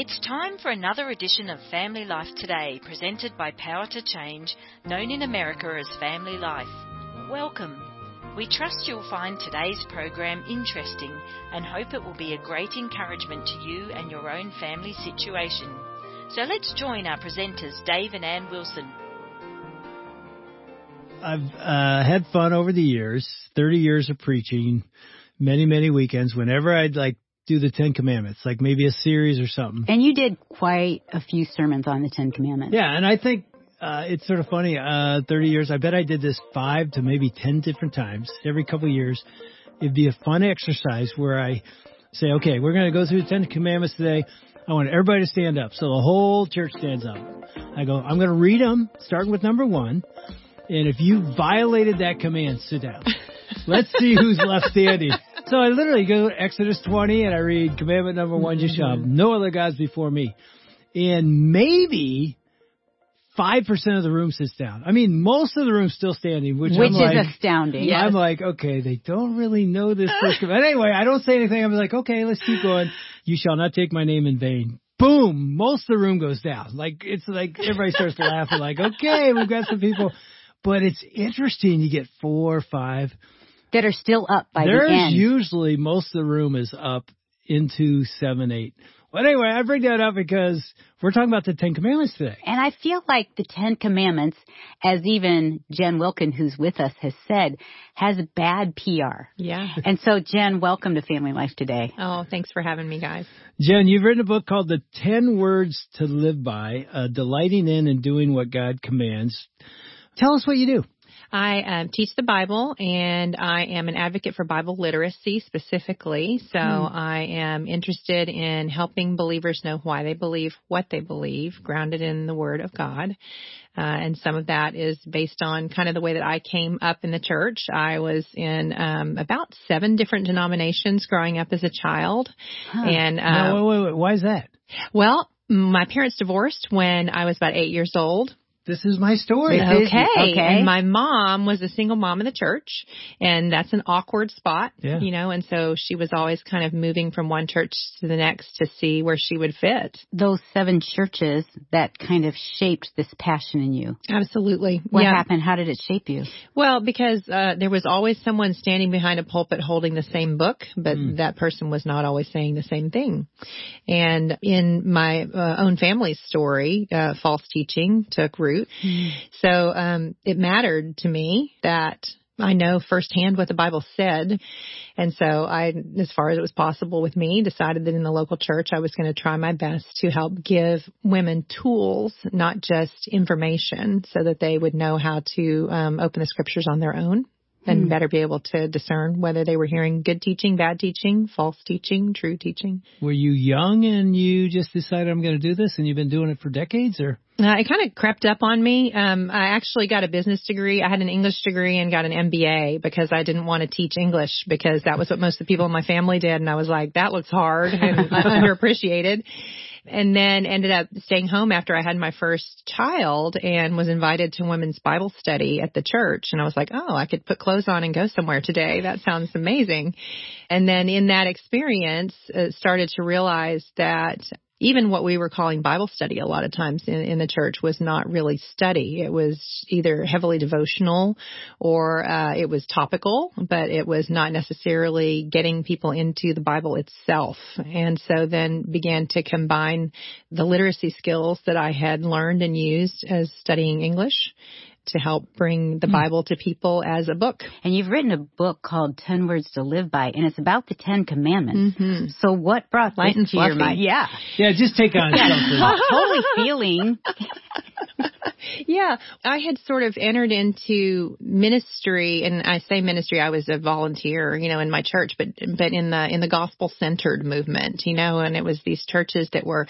It's time for another edition of Family Life Today, presented by Power to Change, known in America as Family Life. Welcome. We trust you'll find today's program interesting and hope it will be a great encouragement to you and your own family situation. So let's join our presenters, Dave and Ann Wilson. I've uh, had fun over the years, 30 years of preaching, many, many weekends. Whenever I'd like do the Ten Commandments, like maybe a series or something. And you did quite a few sermons on the Ten Commandments. Yeah, and I think uh, it's sort of funny. Uh, 30 years, I bet I did this five to maybe 10 different times every couple of years. It'd be a fun exercise where I say, okay, we're going to go through the Ten Commandments today. I want everybody to stand up. So the whole church stands up. I go, I'm going to read them, starting with number one. And if you violated that command, sit down. Let's see who's left standing. So I literally go to Exodus 20 and I read commandment number one, you shall have no other gods before me. And maybe 5% of the room sits down. I mean, most of the room's still standing, which, Which is like, astounding. Yes. I'm like, okay, they don't really know this first commandment. Anyway, I don't say anything. I'm like, okay, let's keep going. You shall not take my name in vain. Boom! Most of the room goes down. Like, it's like everybody starts laughing like, okay, we've got some people. But it's interesting. You get four, or five. That are still up by There's the end. usually most of the room is up into seven, eight. But anyway, I bring that up because we're talking about the Ten Commandments today. and I feel like the Ten Commandments, as even Jen Wilkin, who's with us, has said, has bad PR. Yeah. And so, Jen, welcome to Family Life today. Oh, thanks for having me, guys. Jen, you've written a book called The Ten Words to Live By, uh, Delighting in and Doing What God Commands. Tell us what you do. I um, teach the Bible, and I am an advocate for Bible literacy specifically. So I am interested in helping believers know why they believe what they believe, grounded in the Word of God. Uh, and some of that is based on kind of the way that I came up in the church. I was in um, about seven different denominations growing up as a child, and uh, no, wait, wait, wait. Why is that? well, my parents divorced when I was about eight years old. This is my story. This is- Okay. okay. And my mom was a single mom in the church, and that's an awkward spot, Yeah. you know, and so she was always kind of moving from one church to the next to see where she would fit. Those seven churches that kind of shaped this passion in you. Absolutely. What yeah. happened? How did it shape you? Well, because uh, there was always someone standing behind a pulpit holding the same book, but that person was not always saying the same thing. And in my uh, own family's story, uh, false teaching took root. So um, it mattered to me that I know firsthand what the Bible said. And so I, as far as it was possible with me, decided that in the local church I was going to try my best to help give women tools, not just information, so that they would know how to um, open the scriptures on their own and better be able to discern whether they were hearing good teaching, bad teaching, false teaching, true teaching. Were you young and you just decided I'm going to do this and you've been doing it for decades or? Uh, it kind of crept up on me. Um, I actually got a business degree. I had an English degree and got an MBA because I didn't want to teach English because that was what most of the people in my family did. And I was like, that looks hard and underappreciated. And then ended up staying home after I had my first child and was invited to women's Bible study at the church. And I was like, oh, I could put clothes on and go somewhere today. That sounds amazing. And then in that experience, uh, started to realize that even what we were calling Bible study a lot of times in, in the church was not really study. It was either heavily devotional or uh, it was topical, but it was not necessarily getting people into the Bible itself. And so then began to combine the literacy skills that I had learned and used as studying English to help bring the Bible to people as a book. And you've written a book called Ten Words to Live By, and it's about the Ten Commandments. So what brought Light this and to your mind? Yeah. Yeah, just take on something. totally feeling Yeah, I had sort of entered into ministry, and I say ministry, I was a volunteer, you know, in my church, but but in the in the gospel centered movement, you know, and it was these churches that were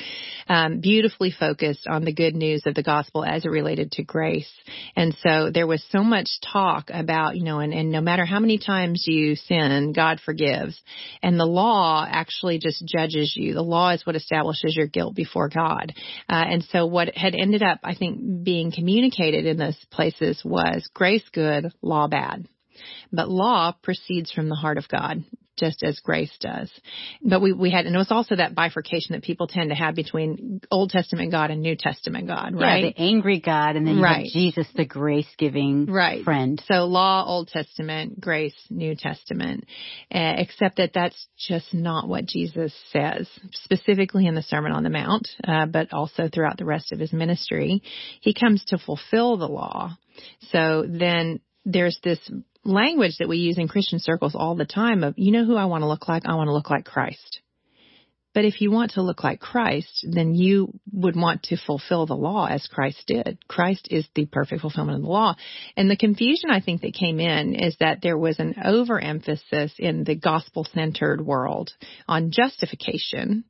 um, beautifully focused on the good news of the gospel as it related to grace, and so there was so much talk about, you know, and and no matter how many times you sin, God forgives, and the law actually just judges you. The law is what establishes your guilt before God, uh, and so what had ended up, I think, being communicated in those places was grace good, law bad. But law proceeds from the heart of God. Just as grace does. But we, we had, and it was also that bifurcation that people tend to have between Old Testament God and New Testament God, right? Yeah, the angry God and then Right. Jesus, the grace giving Right. friend. So law, Old Testament, grace, New Testament, uh, except that that's just not what Jesus says, specifically in the Sermon on the Mount, uh, but also throughout the rest of his ministry. He comes to fulfill the law. So then there's this language that we use in Christian circles all the time of, you know who I want to look like? I want to look like Christ. But if you want to look like Christ, then you would want to fulfill the law as Christ did. Christ is the perfect fulfillment of the law. And the confusion I think that came in is that there was an overemphasis in the gospel centered world on justification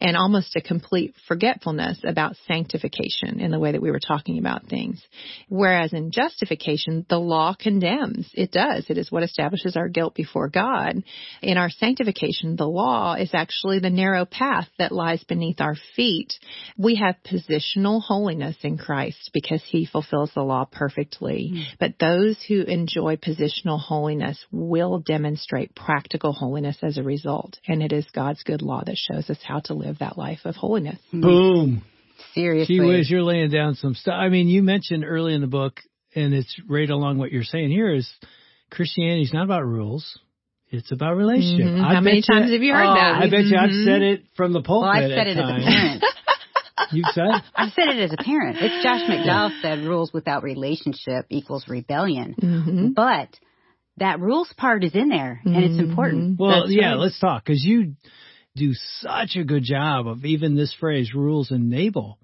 and almost a complete forgetfulness about sanctification in the way that we were talking about things. Whereas in justification, the law condemns. It does. It is what establishes our guilt before God. In our sanctification, the law is actually the narrow path that lies beneath our feet. We have positional holiness in Christ because he fulfills the law perfectly. Hmm. But those who enjoy positional holiness will demonstrate practical holiness as a result. And it is God's good law that shows us how to live that life of holiness. Hmm. Boom. Seriously. Gee whiz, you're laying down some stuff. I mean, you mentioned early in the book, and it's right along what you're saying here is Christianity is not about rules. It's about relationship. Mhm. How many bet you- times have you heard oh, that? I bet you I've Mhm. said it from the pulpit. well, I've said it as a parent. You've said? I've said it as a parent. It's Josh McDowell said rules without relationship equals rebellion. Mm-hmm. But that rules part is in there and it's Mhm. important. Well, That's yeah, right. let's talk because you do such a good job of even this phrase rules enable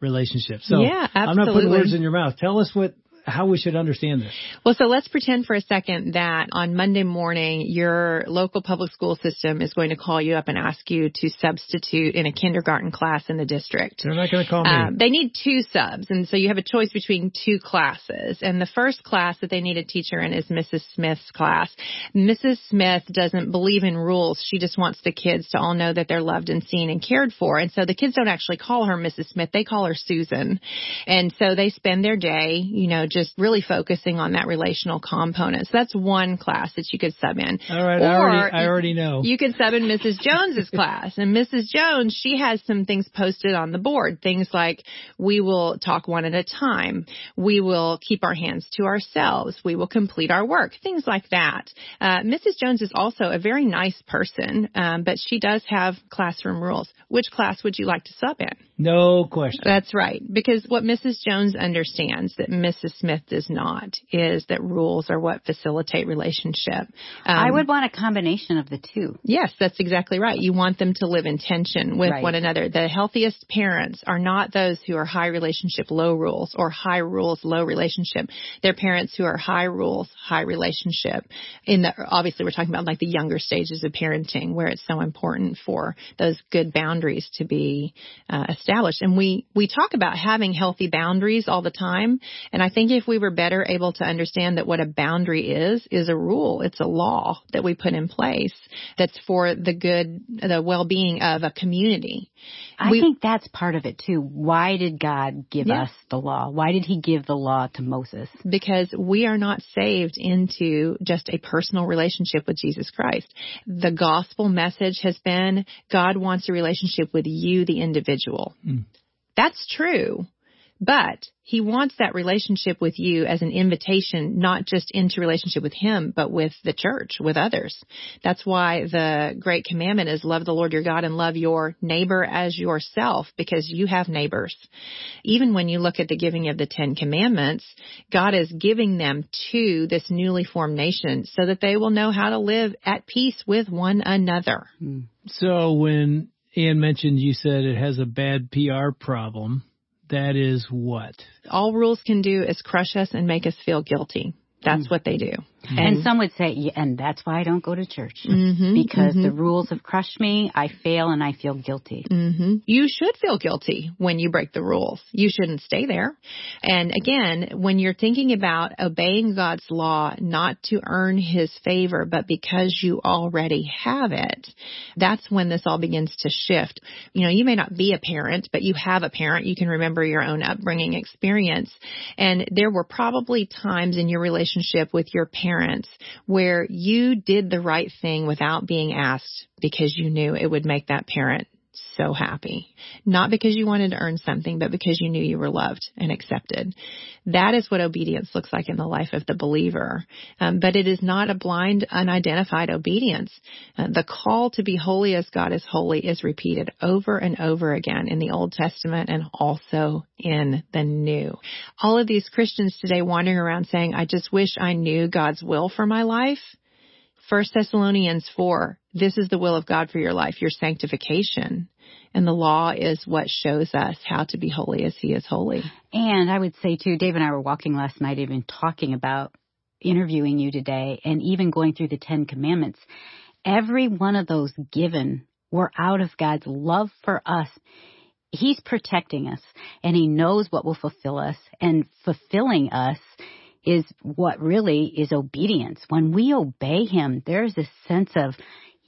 relationships. So Yeah, absolutely. I'm not putting words in your mouth. Tell us what how we should understand this. Well, so let's pretend for a second that on Monday morning, your local public school system is going to call you up and ask you to substitute in a kindergarten class in the district. They're not going to call me. Um, they need two subs, and so you have a choice between two classes. And the first class that they need a teacher in is Mrs. Smith's class. Mrs. Smith doesn't believe in rules. She just wants the kids to all know that they're loved and seen and cared for. And so the kids don't actually call her Mrs. Smith; they call her Susan. And so they spend their day, you know, just really focusing on that relational component. So that's one class that you could sub in. All right, I already, I already know. You could sub in Mrs. Jones's class. And Mrs. Jones, she has some things posted on the board. Things like, we will talk one at a time. We will keep our hands to ourselves. We will complete our work. Things like that. Uh, Mrs. Jones is also a very nice person, um, but she does have classroom rules. Which class would you like to sub in? No question. That's right. Because what Mrs. Jones understands that Mrs. Smith does not is that rules are what facilitate relationship. Um, I would want a combination of the two. Yes, that's exactly right. You want them to live in tension with Right. one another. The healthiest parents are not those who are high relationship, low rules, or high rules, low relationship. They're parents who are high rules, high relationship. In the obviously, we're talking about like the younger stages of parenting, where it's so important for those good boundaries to be uh, established. And we we talk about having healthy boundaries all the time. And I think if we were better able to understand that what a boundary is is a rule, it's a law that we put in place that's for the good, the well-being of a community. I We- think that's part of it too. Why did God give Yeah. us the law? Why did he give the law to Moses? because we are not saved into just a personal relationship with Jesus Christ. The gospel message has been God wants a relationship with you, the individual. Mm. That's true. But he wants that relationship with you as an invitation, not just into relationship with him, but with the church, with others. That's why the great commandment is love the Lord your God and love your neighbor as yourself because you have neighbors. Even when you look at the giving of the Ten Commandments, God is giving them to this newly formed nation so that they will know how to live at peace with one another. So when Ian mentioned you said it has a bad PR problem, that is what? All rules can do is crush us and make us feel guilty. That's what they do. And some would say, yeah, and that's why I don't go to church. Mhm, Because mhm. the rules have crushed me, I fail and I feel guilty. hmm You should feel guilty when you break the rules. You shouldn't stay there. And again, when you're thinking about obeying God's law, not to earn his favor, but because you already have it, that's when this all begins to shift. You know, you may not be a parent, but you have a parent. You can remember your own upbringing experience. And there were probably times in your relationship relationship with your parents where you did the right thing without being asked because you knew it would make that parent so happy. Not because you wanted to earn something, but because you knew you were loved and accepted. That is what obedience looks like in the life of the believer. Um, but it is not a blind, unidentified obedience. Uh, the call to be holy as God is holy is repeated over and over again in the Old Testament and also in the New. All of these Christians today wandering around saying, I just wish I knew God's will for my life 1 Thessalonians 4, this is the will of God for your life, your sanctification. And the law is what shows us how to be holy as he is holy. And I would say too, Dave and I were walking last night even talking about interviewing you today and even going through the Ten Commandments. Every one of those given were out of God's love for us. He's protecting us and he knows what will fulfill us and fulfilling us is what really is obedience. When we obey him, there's a sense of,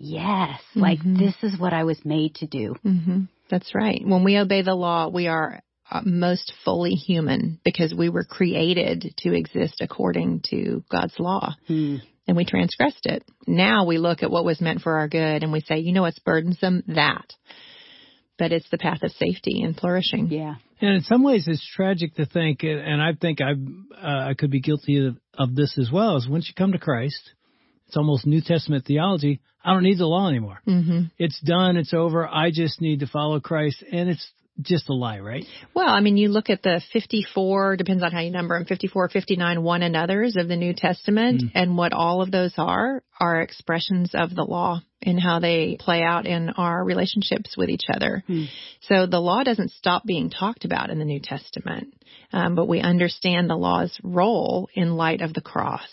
yes, mm-hmm. like this is what I was made to do. Mm-hmm. That's right. When we obey the law, we are uh, most fully human because we were created to exist according to God's law. Mm. And we transgressed it. Now we look at what was meant for our good and we say, you know what's burdensome? That. But it's the path of safety and flourishing. Yeah. And in some ways, it's tragic to think, and I think I uh, I could be guilty of, of this as well. Is once you come to Christ, it's almost New Testament theology. I don't need the law anymore. Mm-hmm. It's done. It's over. I just need to follow Christ, and it's just a lie, right? Well, I mean, you look at the 54, depends on how you number them, 54, 59 one another's of the New Testament, mm. and what all of those are, are expressions of the law and how they play out in our relationships with each other. Mm. So the law doesn't stop being talked about in the New Testament, um, but we understand the law's role in light of the cross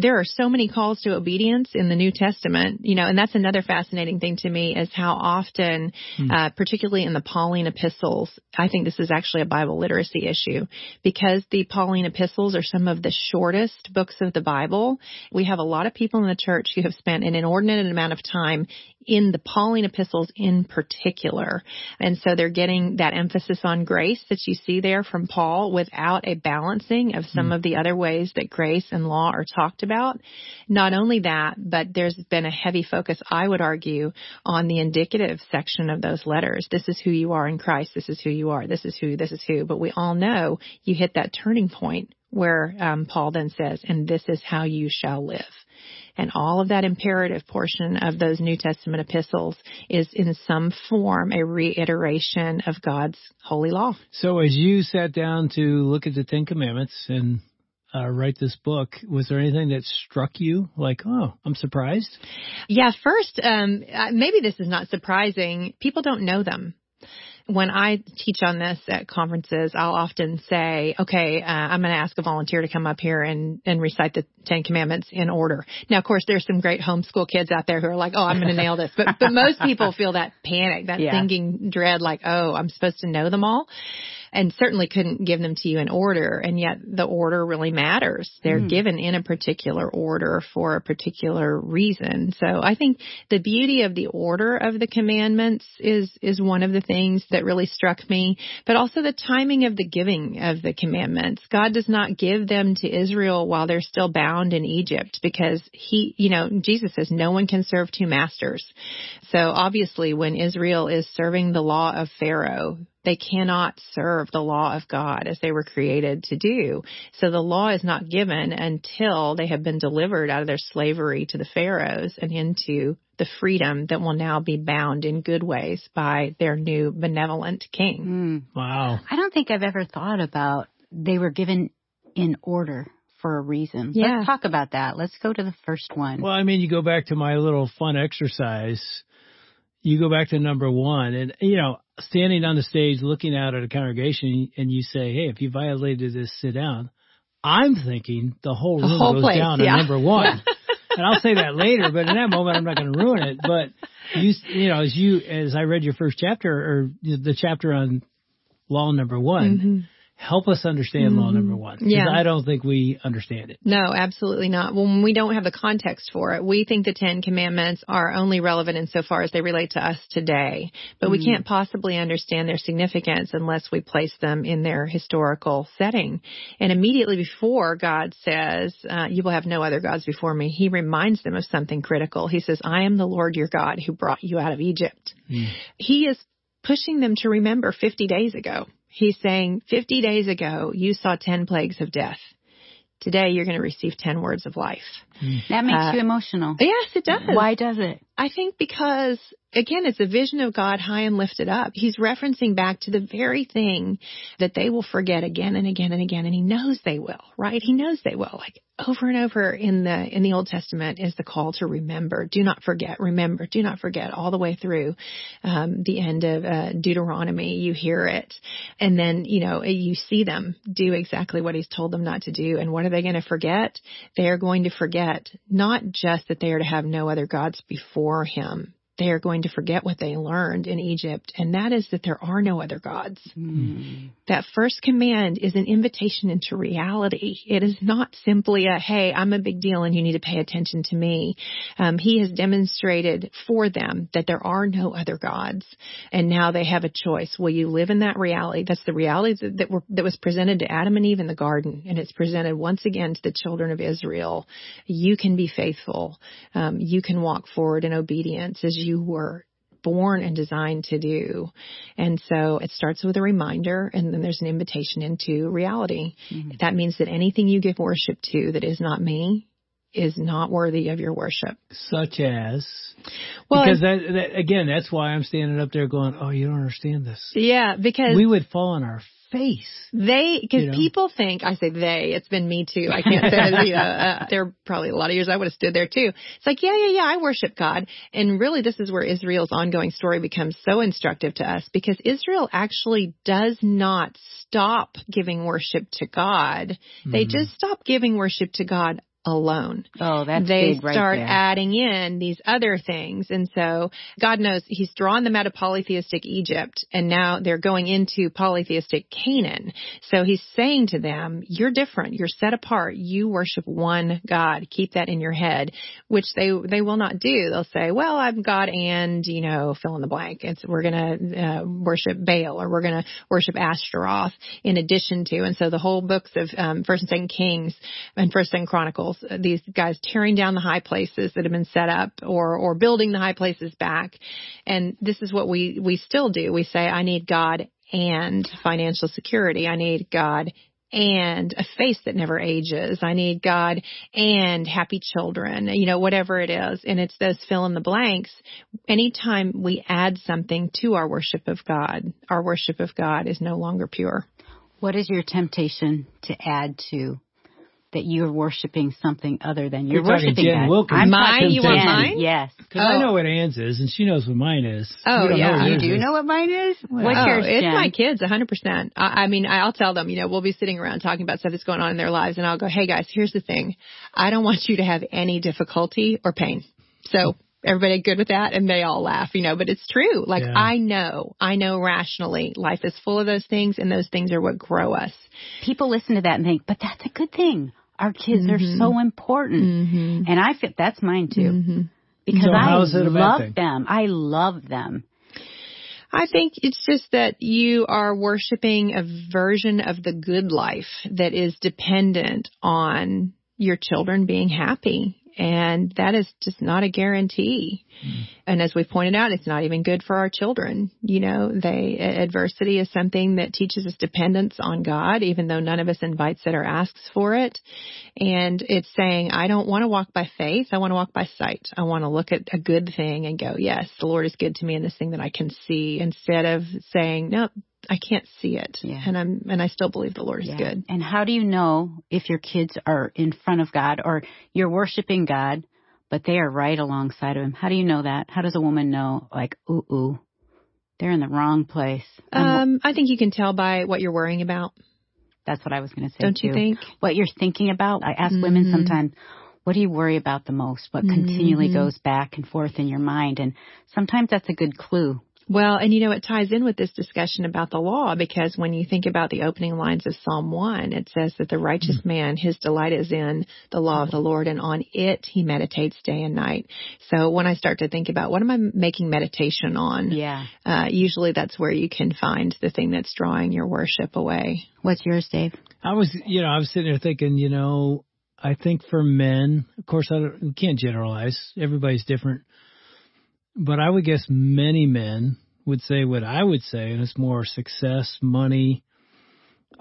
there are so many calls to obedience in the New Testament, you know, and that's another fascinating thing to me is how often, mm. uh, particularly in the Pauline epistles, I think this is actually a Bible literacy issue because the Pauline epistles are some of the shortest books of the Bible. We have a lot of people in the church who have spent an inordinate amount of time in the Pauline epistles in particular. And so they're getting that emphasis on grace that you see there from Paul without a balancing of some mm. of the other ways that grace and law are talked about. Not only that, but there's been a heavy focus, I would argue, on the indicative section of those letters. This is who you are in Christ. This is who you are. This is who, this is who. But we all know you hit that turning point where um, Paul then says, and this is how you shall live. And all of that imperative portion of those New Testament epistles is in some form a reiteration of God's holy law. So as you sat down to look at the Ten Commandments and uh, write this book, was there anything that struck you like, oh, I'm surprised? Yeah, first, um, maybe this is not surprising. People don't know them when I teach on this at conferences, I'll often say, okay, uh, I'm going to ask a volunteer to come up here and, and recite the Ten Commandments in order. Now, of course, there's some great homeschool kids out there who are like, oh, I'm going to nail this. But, but most people feel that panic, that yeah. sinking dread, like, oh, I'm supposed to know them all and certainly couldn't give them to you in order. And yet the order really matters. They're mm. given in a particular order for a particular reason. So I think the beauty of the order of the commandments is, is one of the things that really struck me, but also the timing of the giving of the commandments. God does not give them to Israel while they're still bound in Egypt because he, you know, Jesus says no one can serve two masters. So obviously when Israel is serving the law of Pharaoh, they cannot serve the law of God as they were created to do. So the law is not given until they have been delivered out of their slavery to the pharaohs and into the freedom that will now be bound in good ways by their new benevolent king. Mm. Wow. I don't think I've ever thought about they were given in order for a reason. Yeah. Let's talk about that. Let's go to the first one. Well, I mean, you go back to my little fun exercise. You go back to number one, and you know, standing on the stage looking out at a congregation and you say, Hey, if you violated this, sit down. I'm thinking the whole room whole goes place, down yeah. to number one. and I'll say that later, but in that moment I'm not going to ruin it. But you, you know, as you, as I read your first chapter or the chapter on law number one, mm-hmm. Help us understand law number Mm-hmm. Yeah. I don't think we understand it. No, absolutely not. When we don't have the context for it, we think the Ten Commandments are only relevant insofar as they relate to us today. But we can't possibly understand their significance unless we place them in their historical setting. And immediately before God says, uh, you will have no other gods before me, he reminds them of something critical. He says, I am the Lord your God who brought you out of Egypt. He is pushing them to remember 50 days ago. He's saying, 50 days ago, you saw 10 plagues of death. Today, you're going to receive 10 words of life. That makes Uh, you emotional. Yes, it does. Why does it? I think because, again, it's a vision of God high and lifted up. He's referencing back to the very thing that they will forget again and again and again, and he knows they will, right? He knows they will. Like over and over in the in the Old Testament is the call to remember. Do not forget. Remember. Do not forget. All the way through um, the end of uh, Deuteronomy, you hear it, and then you know you see them do exactly what He's told them not to do. And what are they going to forget? They are going to forget not just that they are to have no other gods before Him. They are going to forget what they learned in Egypt, and that is that there are no other gods. That first command is an invitation into reality. It is not simply a, hey, I'm a big deal and you need to pay attention to me. Um, he has demonstrated for them that there are no other gods. And now they have a choice. Will you live in that reality? That's the reality that, that, were, that was presented to Adam and Eve in the garden. And it's presented once again to the children of Israel. You can be faithful. Um, you can walk forward in obedience as you were born and designed to do. And so it starts with a reminder and then there's an invitation into reality. Mm-hmm. That means that anything you give worship to that is not me is not worthy of your worship. Such as, Well, because that, that again, that's why I'm standing up there going, "Oh, you don't understand this." yeah, because We would fall on our face. They, because You know? people think, I say they, it's been me too. I can't say it, you know, uh, there are probably a lot of years I would have stood there too. It's like, yeah, yeah, yeah, I worship God. And really this is where Israel's ongoing story becomes so instructive to us because Israel actually does not stop giving worship to God. They Mm-hmm. just stop giving worship to God alone Oh, that's they big right start there. adding in these other things. And so God knows he's drawn them out of polytheistic Egypt and now they're going into polytheistic Canaan. So he's saying to them, you're different. You're set apart. You worship one God. Keep that in your head, which they, they will not do. They'll say, well, I'm God and, you know, fill in the blank. It's, we're going to uh, worship Baal or we're going to worship Ashtaroth in addition to. And so the whole books of, um, first and second Kings and first and Chronicles, uh, these guys tearing down the high places that have been set up or, or building the high places back. And this is what we, we still do. We say, I need God and financial security. I need God and a face that never ages. I need God and happy children, you know, whatever it is. And it's those fill in the blanks. Anytime we add something to our worship of God, our worship of God is no longer pure. What is your temptation to add to that you're worshiping something other than you're, You're worshiping Jen God? Wilkins. I'm Mine? You want mine? Yes. Because I know what Ann's is, and she knows what mine is. Oh, We don't yeah. You do is. know what mine is? What's oh, yours, it's Jen? my kids, 100%. I, I mean, I'll tell them, you know, we'll be sitting around talking about stuff that's going on in their lives, and I'll go, hey guys, here's the thing. I don't want you to have any difficulty or pain. So everybody good with that? And they all laugh, you know, but it's true. Like Yeah. I know, I know rationally life is full of those things, and those things are what grow us. People listen to that and think, but that's a good thing. Our kids Mm-hmm. are so important. And I feel that's mine too. Because So I how is it a bad love thing? them. I love them. I think it's just that you are worshiping a version of the good life that is dependent on your children being happy. And that is just not a guarantee. Hmm. And as we've pointed out, it's not even good for our children. You know, they, adversity is something that teaches us dependence on God, even though none of us invites it or asks for it. And it's saying, I don't want to walk by faith. I want to walk by sight. I want to look at a good thing and go, yes, the Lord is good to me in this thing that I can see instead of saying, no, I can't see it. Yeah. And I'm, and I still believe the Lord is Yeah. good. And how do you know if your kids are in front of God or you're worshiping God, but they are right alongside of Him? How do you know that? How does a woman know, like, ooh, ooh, they're in the wrong place? Um, I think you can tell by what you're worrying about. that's what I was going to say. Don't you too. think? What you're thinking about? I ask women Mhm. sometimes, what do you worry about the most? What continually Mhm. goes back and forth in your mind? And sometimes that's a good clue. Well, and you know, it ties in with this discussion about the law because when you think about the opening lines of Psalm 1, it says that the righteous mm-hmm. man, his delight is in the law of the Lord and on it he meditates day and night. So when I start to think about what am I making meditation on? Yeah. Uh, usually that's where you can find the thing that's drawing your worship away. What's yours, Dave? I was, you know, I was sitting there thinking, you know, I think for men, of course, I don't, we can't generalize. Everybody's different. But I would guess many men would say what I would say, and it's more success, money.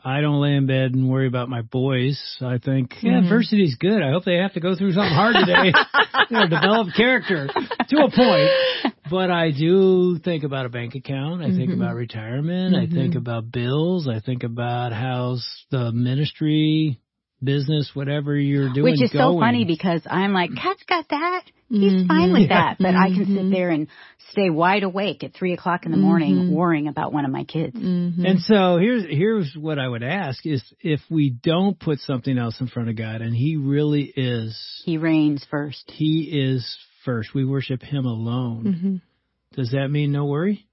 I don't lay in bed and worry about my boys. I think mm-hmm. yeah, adversity is good. I hope they have to go through something hard today, you know, develop character to a point. But I do think about a bank account. I mm-hmm. think about retirement. Mm-hmm. I think about bills. I think about how's the ministry business, whatever you're doing. Which is going. so funny because I'm like, Cat's got that. He's mm-hmm. fine with that. But mm-hmm. I can sit mm-hmm. there and stay wide awake at three o'clock in the morning mm-hmm. worrying about one of my kids. Mm-hmm. And so here's, here's what I would ask is if we don't put something else in front of God and He really is. He reigns first. He is first. We worship Him alone. Mm-hmm. Does that mean no worry?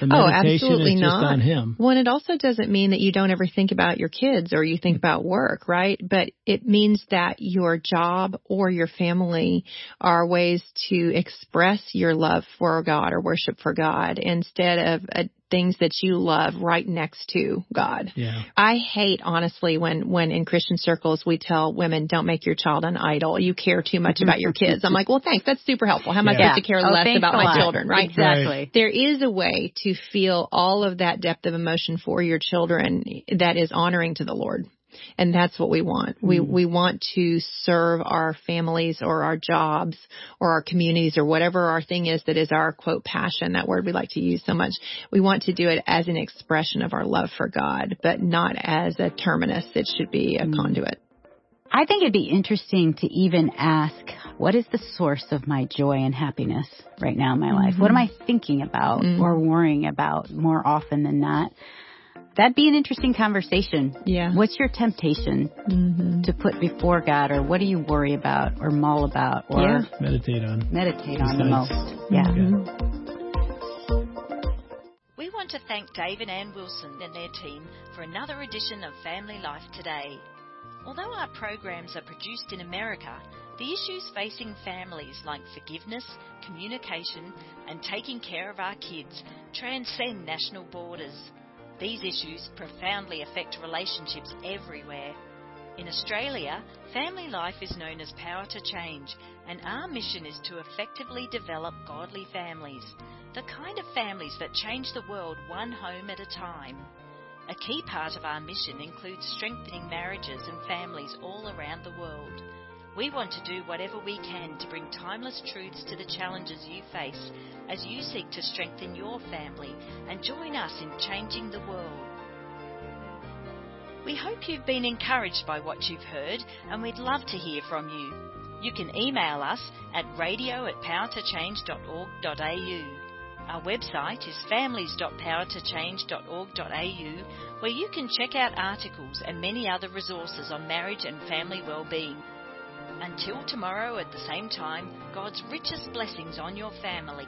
Oh, absolutely not. Well, and it also doesn't mean that you don't ever think about your kids or you think about work, right? But it means that your job or your family are ways to express your love for God or worship for God instead of a things that you love right next to God. Yeah. I hate honestly when when in Christian circles we tell women don't make your child an idol. You care too much about your kids. I'm like, well, thanks. That's super helpful. How am I supposed to care oh, less about my lot. children, right? Exactly. There is a way to feel all of that depth of emotion for your children that is honoring to the Lord. And that's what we want. We, we want to serve our families or our jobs or our communities or whatever our thing is that is our quote passion, that word we like to use so much. We want to do it as an expression of our love for God, but not as a terminus. It should be a mm. conduit. I think it'd be interesting to even ask, what is the source of my joy and happiness right now in my life? Mm-hmm. What am I thinking about mm-hmm. or worrying about more often than not? That'd be an interesting conversation. Yeah. What's your temptation mm-hmm. to put before God, or what do you worry about, or mull about, or yeah. meditate on? Meditate on the most. Yeah. Mm-hmm. We want to thank Dave and Ann Wilson and their team for another edition of Family Life Today. Although our programs are produced in America, the issues facing families like forgiveness, communication, and taking care of our kids transcend national borders. These issues profoundly affect relationships everywhere. In Australia, family life is known as Power to Change, and our mission is to effectively develop godly families, the kind of families that change the world one home at a time. A key part of our mission includes strengthening marriages and families all around the world. We want to do whatever we can to bring timeless truths to the challenges you face as you seek to strengthen your family and join us in changing the world. We hope you've been encouraged by what you've heard and we'd love to hear from you. You can email us at radio at powertochange.org.au. Our website is families.powertochange.org.au where you can check out articles and many other resources on marriage and family well-being. Until tomorrow at the same time, God's richest blessings on your family.